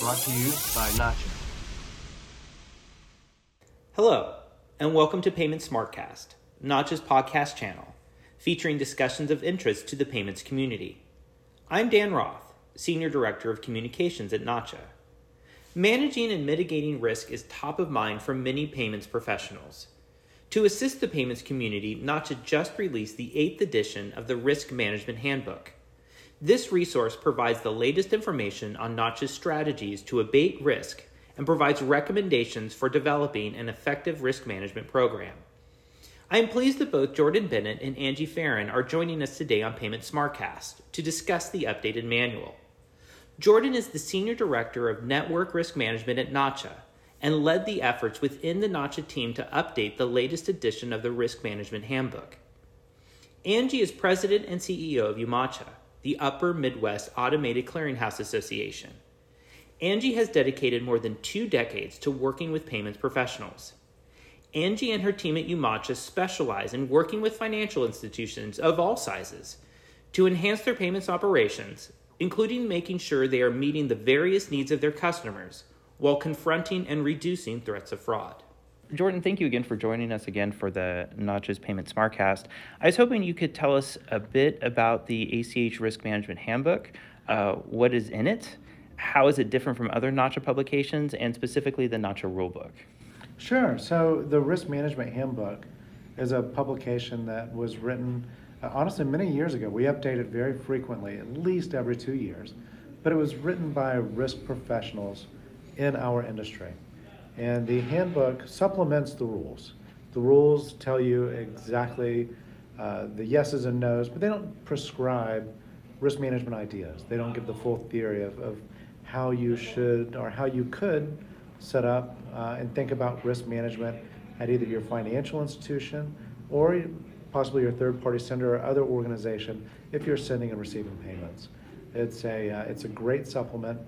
brought to you by Nacha. Hello, and welcome to Payment Smartcast, Nacha's podcast channel, featuring discussions of interest to the payments community. I'm Dan Roth, Senior Director of Communications at Nacha. Managing and mitigating risk is top of mind for many payments professionals. To assist the payments community, Nacha just released the 8th edition of the Risk Management Handbook. This resource provides the latest information on Nacha's strategies to abate risk and provides recommendations for developing an effective risk management program. I am pleased that both Jordan Bennett and Angi Farren are joining us today on Payment Smartcast to discuss the updated manual. Jordan is the Senior Director of Network Risk Management at Nacha and led the efforts within the Nacha team to update the latest edition of the Risk Management Handbook. Angi is President and CEO of UMACHA the Upper Midwest Automated Clearinghouse Association. Angi has dedicated more than two decades to working with payments professionals. Angi and her team at UMACHA specialize in working with financial institutions of all sizes to enhance their payments operations, including making sure they are meeting the various needs of their customers while confronting and reducing threats of fraud. Jordan, thank you again for joining us again for the Nacha's Payment Smartcast. I was hoping you could tell us a bit about the ACH Risk Management Handbook. Uh, what is in it? How is it different from other Nacha publications, and specifically the Nacha Rulebook? Sure. So the Risk Management Handbook is a publication that was written, uh, honestly, many years ago. We update it very frequently, at least every two years. But it was written by risk professionals in our industry. And the handbook supplements the rules. The rules tell you exactly uh, the yeses and nos, but they don't prescribe risk management ideas. They don't give the full theory of, of how you should or how you could set up uh, and think about risk management at either your financial institution or possibly your third party sender or other organization if you're sending and receiving payments. It's a, uh, it's a great supplement.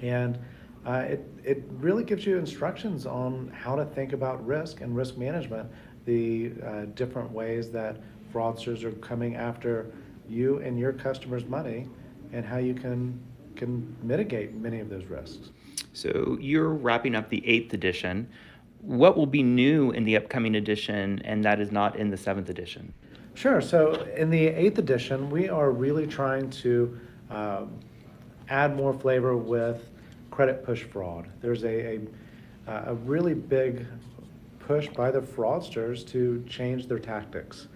And uh, it, it really gives you instructions on how to think about risk and risk management, the uh, different ways that fraudsters are coming after you and your customers' money, and how you can can mitigate many of those risks. So you're wrapping up the eighth edition. What will be new in the upcoming edition, and that is not in the seventh edition? Sure. So in the eighth edition, we are really trying to um, add more flavor with credit push fraud. There's a, a, a really big push by the fraudsters to change their tactics.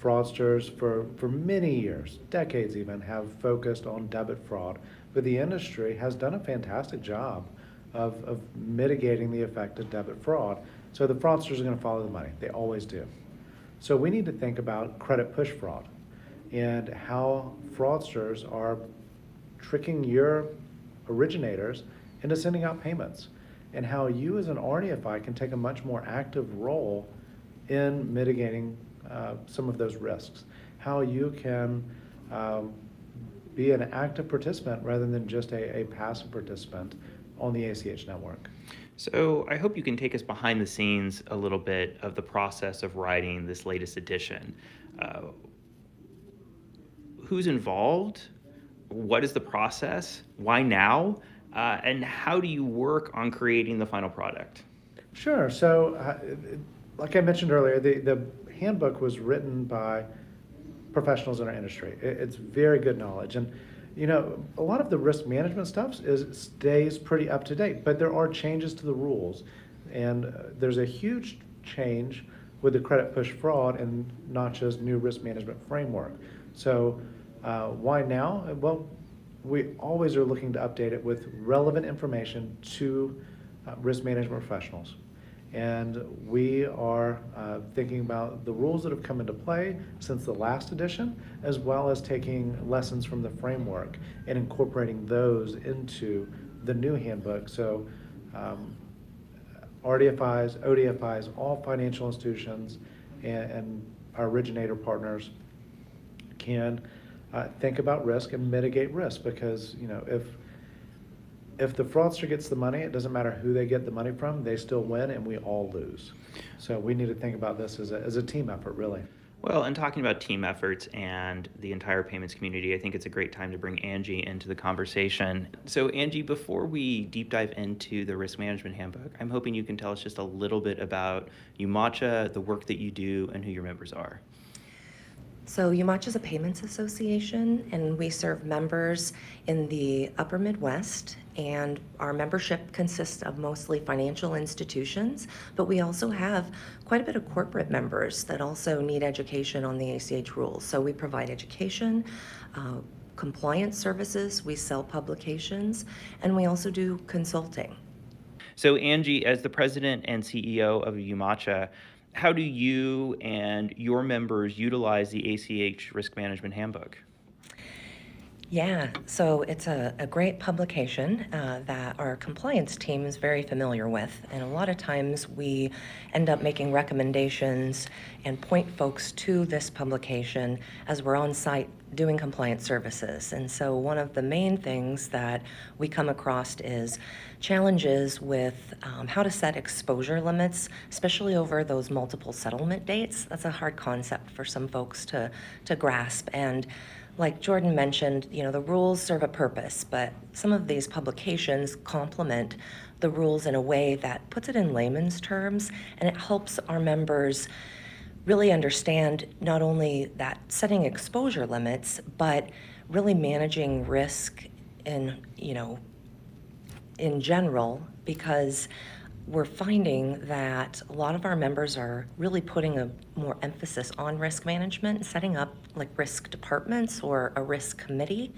Fraudsters, for, for many years, decades even, have focused on debit fraud, but the industry has done a fantastic job of, of mitigating the effect of debit fraud. So the fraudsters are going to follow the money, they always do. So we need to think about credit push fraud and how fraudsters are tricking your originators into sending out payments and how you as an RDFI can take a much more active role in mitigating uh, some of those risks. How you can um, be an active participant rather than just a, a passive participant on the ACH network. So I hope you can take us behind the scenes a little bit of the process of writing this latest edition. Uh, who's involved? What is the process? Why now? Uh, and how do you work on creating the final product? Sure. So, uh, like I mentioned earlier, the, the handbook was written by professionals in our industry. It, it's very good knowledge. And, you know, a lot of the risk management stuff is, stays pretty up to date, but there are changes to the rules. And uh, there's a huge change with the credit push fraud and Nacha's new risk management framework. So, uh, why now? Well, we always are looking to update it with relevant information to uh, risk management professionals. And we are uh, thinking about the rules that have come into play since the last edition, as well as taking lessons from the framework and incorporating those into the new handbook. So, um, RDFIs, ODFIs, all financial institutions, and, and our originator partners can uh, think about risk and mitigate risk because you know if if the fraudster gets the money, it doesn't matter who they get the money from, they still win and we all lose. So we need to think about this as a, as a team effort, really. Well, and talking about team efforts and the entire payments community, I think it's a great time to bring Angi into the conversation. So, Angi, before we deep dive into the risk management handbook, I'm hoping you can tell us just a little bit about UMACHA, the work that you do, and who your members are. So UMACHA is a payments association, and we serve members in the upper Midwest. And our membership consists of mostly financial institutions, but we also have quite a bit of corporate members that also need education on the ACH rules. So we provide education, uh, compliance services, we sell publications, and we also do consulting. So, Angi, as the president and CEO of UMACHA, how do you and your members utilize the ACH Risk Management Handbook? Yeah, so it's a, a great publication uh, that our compliance team is very familiar with. And a lot of times we end up making recommendations and point folks to this publication as we're on site doing compliance services. And so one of the main things that we come across is challenges with um, how to set exposure limits, especially over those multiple settlement dates. That's a hard concept for some folks to, to grasp. And like Jordan mentioned, you know, the rules serve a purpose, but some of these publications complement the rules in a way that puts it in layman's terms and it helps our members really understand not only that setting exposure limits, but really managing risk in, you know, in general because we're finding that a lot of our members are really putting a more emphasis on risk management, setting up like risk departments or a risk committee.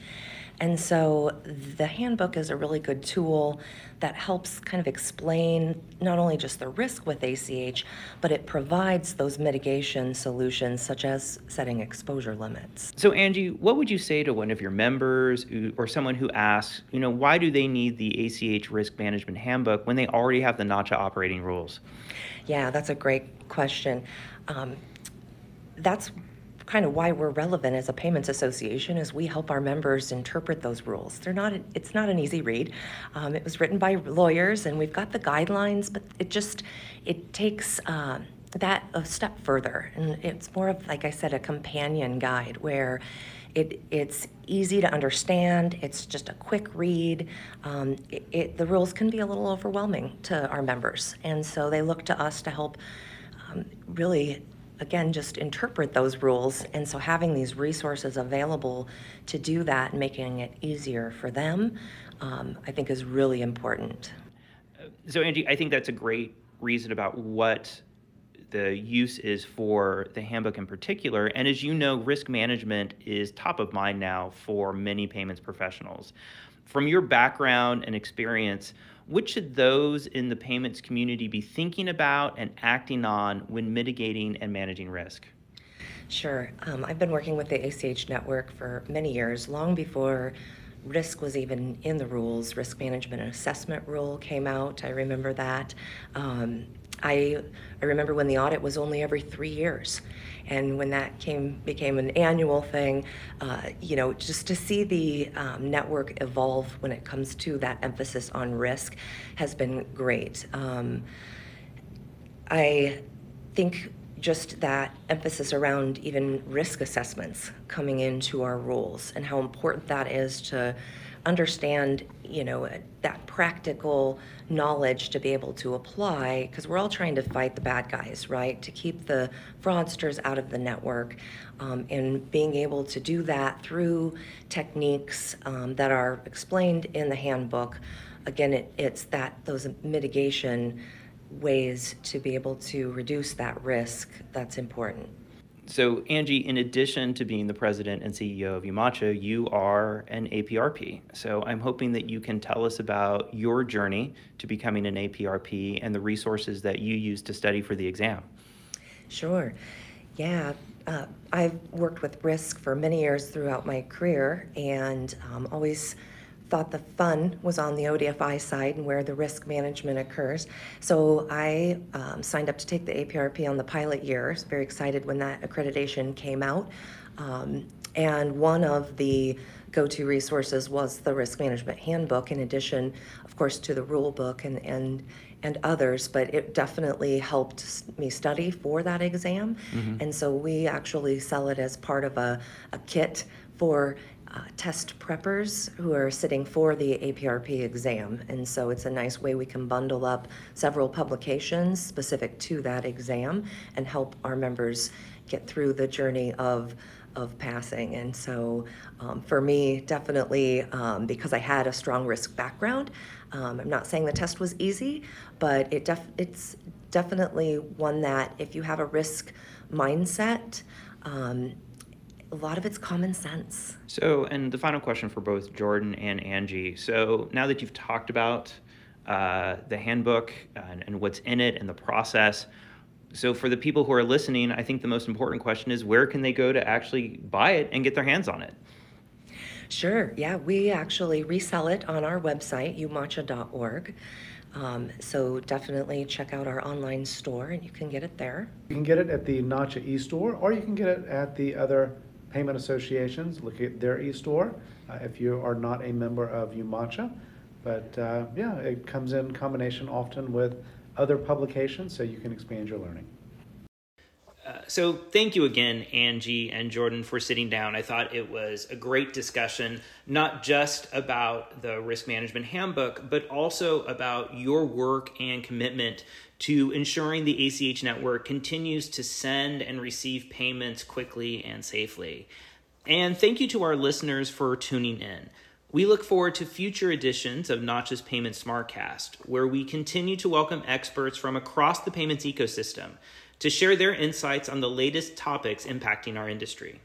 And so the handbook is a really good tool that helps kind of explain not only just the risk with ACH, but it provides those mitigation solutions such as setting exposure limits. So, Angi, what would you say to one of your members or someone who asks, you know, why do they need the ACH risk management handbook when they already have the NACHA operating rules? Yeah, that's a great question. Um, that's kind of why we're relevant as a payments association is we help our members interpret those rules. They're not, it's not an easy read. Um, it was written by lawyers and we've got the guidelines, but it just, it takes uh, that a step further. And it's more of, like I said, a companion guide where it, it's easy to understand. It's just a quick read. Um, it, it, the rules can be a little overwhelming to our members, and so they look to us to help um, really again, just interpret those rules. And so having these resources available to do that making it easier for them, um, I think is really important. So, Angi, I think that's a great reason about what the use is for the handbook in particular. And as you know, risk management is top of mind now for many payments professionals. From your background and experience, what should those in the payments community be thinking about and acting on when mitigating and managing risk? Sure. Um, I've been working with the ACH network for many years, long before risk was even in the rules. Risk management and assessment rule came out. I remember that. Um, I, I remember when the audit was only every three years. And when that came became an annual thing, uh, you know, just to see the um, network evolve when it comes to that emphasis on risk has been great. Um, I think just that emphasis around even risk assessments coming into our rules and how important that is to understand, you know, that practical knowledge to be able to apply because we're all trying to fight the bad guys, right? To keep the fraudsters out of the network um, and being able to do that through techniques um, that are explained in the handbook. Again, it, it's that those mitigation ways to be able to reduce that risk that's important. So, Angi, in addition to being the president and CEO of UMACHA, you are an APRP. So, I'm hoping that you can tell us about your journey to becoming an APRP and the resources that you use to study for the exam. Sure. Yeah, uh, I've worked with risk for many years throughout my career and um, always thought the fun was on the ODFI side and where the risk management occurs. So I um, signed up to take the APRP on the pilot year. I was very excited when that accreditation came out. Um, and one of the go-to resources was the risk management handbook, in addition, of course, to the rule book and and and others. But it definitely helped me study for that exam, and so we actually sell it as part of a, a kit for uh, test preppers who are sitting for the APRP exam. And so it's a nice way we can bundle up several publications specific to that exam and help our members get through the journey of of passing. And so um, for me, definitely um, because I had a strong risk background, um, I'm not saying the test was easy, but it def- it's definitely one that if you have a risk mindset, um, a lot of it's common sense. So, and the final question for both Jordan and Angi. So, now that you've talked about uh, the handbook and, and what's in it and the process, so for the people who are listening, I think the most important question is where can they go to actually buy it and get their hands on it? Sure. Yeah, we actually resell it on our website, umacha.org. Um, so definitely check out our online store and you can get it there. You can get it at the Nacha e-store, or you can get it at the other payment associations. Look at their e-store uh, if you are not a member of UMacha. But uh, yeah, it comes in combination often with other publications, so you can expand your learning. Uh, so thank you again, Angi and Jordan, for sitting down. I thought it was a great discussion, not just about the risk management handbook, but also about your work and commitment to ensuring the ACH network continues to send and receive payments quickly and safely. And thank you to our listeners for tuning in. We look forward to future editions of Nacha's Payment Smartcast, where we continue to welcome experts from across the payments ecosystem to share their insights on the latest topics impacting our industry.